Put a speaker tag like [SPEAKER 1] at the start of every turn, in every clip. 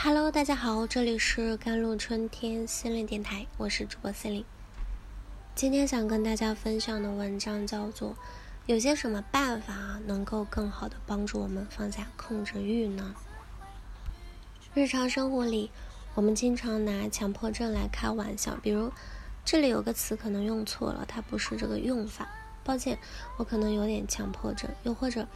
[SPEAKER 1] Hello，大家好，这里是甘露春天心灵电台，我是主播 C 琳。今天想跟大家分享的文章叫做《有些什么办法能够更好的帮助我们放下控制欲呢？》日常生活里，我们经常拿强迫症来开玩笑，比如这里有个词可能用错了，它不是这个用法，抱歉，我可能有点强迫症。又或者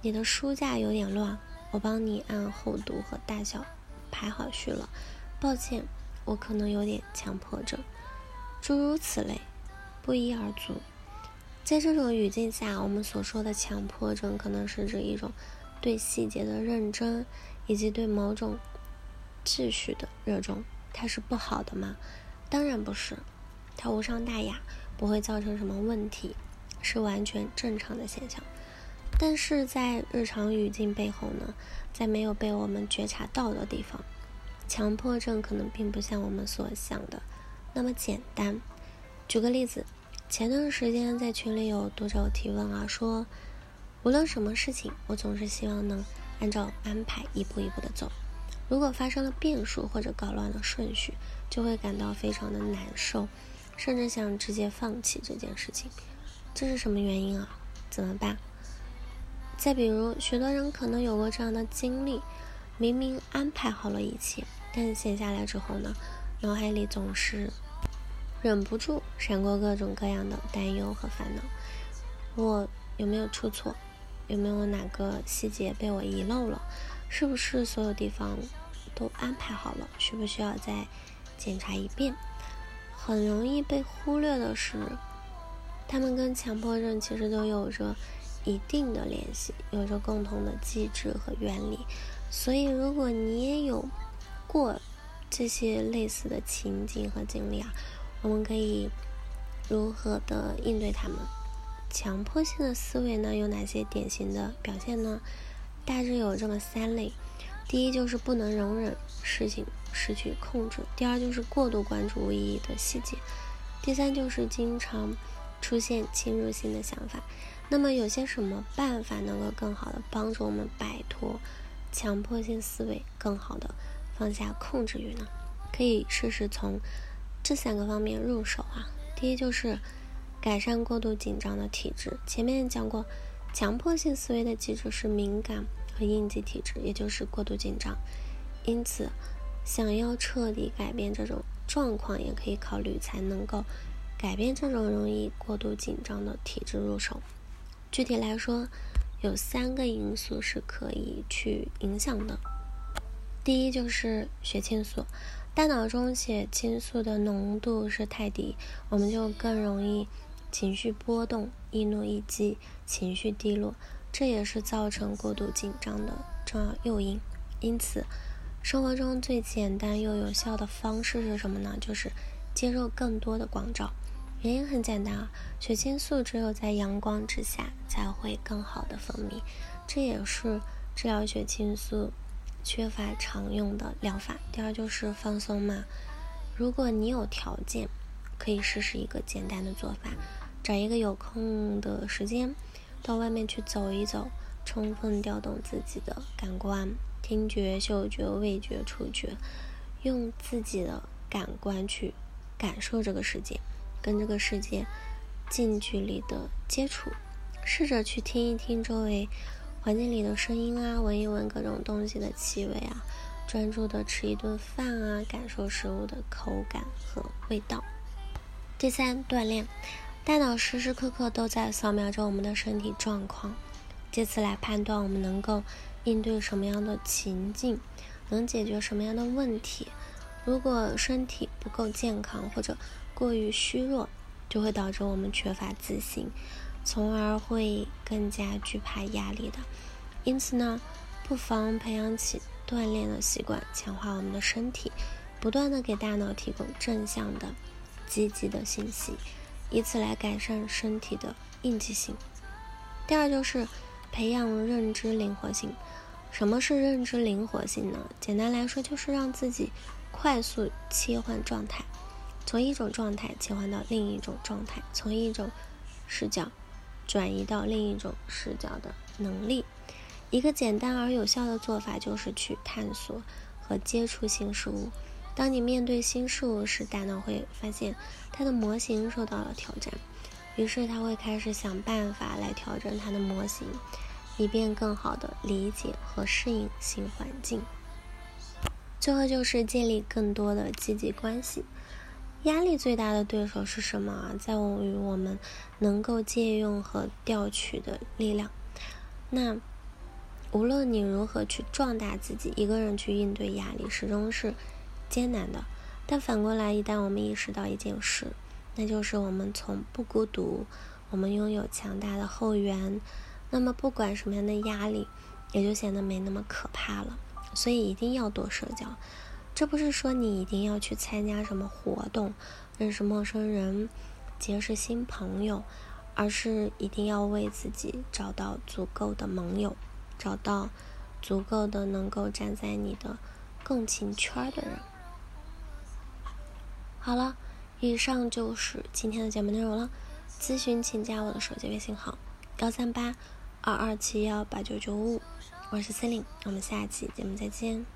[SPEAKER 1] 你的书架有点乱。我帮你按厚度和大小排好序了，抱歉，我可能有点强迫症，诸如此类，不一而足。在这种语境下，我们所说的强迫症，可能是指一种对细节的认真，以及对某种秩序的热衷。它是不好的吗？当然不是，它无伤大雅，不会造成什么问题，是完全正常的现象。但是在日常语境背后呢，在没有被我们觉察到的地方，强迫症可能并不像我们所想的那么简单。举个例子，前段时间在群里有读者提问啊，说无论什么事情，我总是希望能按照安排一步一步的走，如果发生了变数或者搞乱了顺序，就会感到非常的难受，甚至想直接放弃这件事情。这是什么原因啊？怎么办？再比如，许多人可能有过这样的经历：明明安排好了一切，但闲下来之后呢，脑海里总是忍不住闪过各种各样的担忧和烦恼。我有没有出错？有没有哪个细节被我遗漏了？是不是所有地方都安排好了？需不需要再检查一遍？很容易被忽略的是，他们跟强迫症其实都有着。一定的联系，有着共同的机制和原理，所以如果你也有过这些类似的情景和经历啊，我们可以如何的应对他们？强迫性的思维呢，有哪些典型的表现呢？大致有这么三类：第一就是不能容忍事情失去控制；第二就是过度关注无意义的细节；第三就是经常出现侵入性的想法。那么有些什么办法能够更好的帮助我们摆脱强迫性思维，更好的放下控制欲呢？可以试试从这三个方面入手啊。第一就是改善过度紧张的体质。前面讲过，强迫性思维的基础是敏感和应激体质，也就是过度紧张。因此，想要彻底改变这种状况，也可以考虑才能够改变这种容易过度紧张的体质入手。具体来说，有三个因素是可以去影响的。第一就是血清素，大脑中血清素的浓度是太低，我们就更容易情绪波动、易怒易激、情绪低落，这也是造成过度紧张的重要诱因。因此，生活中最简单又有效的方式是什么呢？就是接受更多的光照。原因很简单啊，血清素只有在阳光之下才会更好的分泌，这也是治疗血清素缺乏常用的疗法。第二就是放松嘛，如果你有条件，可以试试一个简单的做法，找一个有空的时间，到外面去走一走，充分调动自己的感官，听觉、嗅觉、味觉、触觉，用自己的感官去感受这个世界。跟这个世界近距离的接触，试着去听一听周围环境里的声音啊，闻一闻各种东西的气味啊，专注的吃一顿饭啊，感受食物的口感和味道。第三，锻炼，大脑时时刻刻都在扫描着我们的身体状况，借此来判断我们能够应对什么样的情境，能解决什么样的问题。如果身体不够健康或者过于虚弱，就会导致我们缺乏自信，从而会更加惧怕压力的。因此呢，不妨培养起锻炼的习惯，强化我们的身体，不断的给大脑提供正向的、积极的信息，以此来改善身体的应激性。第二就是培养认知灵活性。什么是认知灵活性呢？简单来说，就是让自己。快速切换状态，从一种状态切换到另一种状态，从一种视角转移到另一种视角的能力。一个简单而有效的做法就是去探索和接触新事物。当你面对新事物时，大脑会发现它的模型受到了挑战，于是它会开始想办法来调整它的模型，以便更好的理解和适应新环境。最后就是建立更多的积极关系。压力最大的对手是什么啊？在于我们能够借用和调取的力量。那无论你如何去壮大自己，一个人去应对压力，始终是。艰难的，但反过来，一旦我们意识到一件事，那就是我们从不孤独，我们拥有强大的后援，那么不管什么样的压力，也就显得没那么可怕了。所以一定要多社交，这不是说你一定要去参加什么活动，认识陌生人，结识新朋友，而是一定要为自己找到足够的盟友，找到足够的能够站在你的共情圈的人。好了，以上就是今天的节目内容了。咨询请加我的手机微信号：幺三八二二七幺八九九五，我是 c e l i n e 我们下期节目再见。